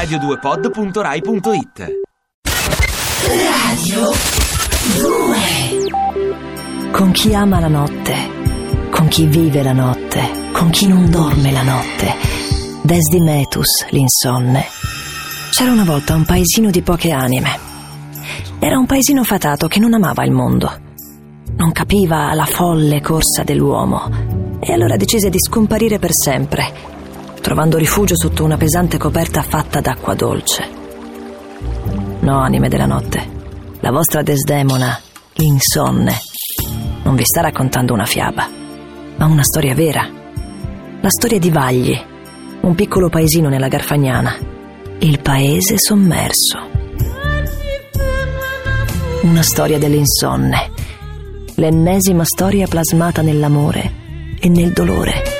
radio2pod.rai.it Radio 2 Con chi ama la notte, con chi vive la notte, con chi non dorme la notte. Desdimetus, l'insonne. C'era una volta un paesino di poche anime. Era un paesino fatato che non amava il mondo. Non capiva la folle corsa dell'uomo e allora decise di scomparire per sempre, trovando rifugio sotto una pesante coperta fatta d'acqua dolce. No, anime della notte, la vostra Desdemona, l'insonne, non vi sta raccontando una fiaba, ma una storia vera. La storia di Vagli, un piccolo paesino nella Garfagnana, il paese sommerso. Una storia dell'insonne, l'ennesima storia plasmata nell'amore e nel dolore.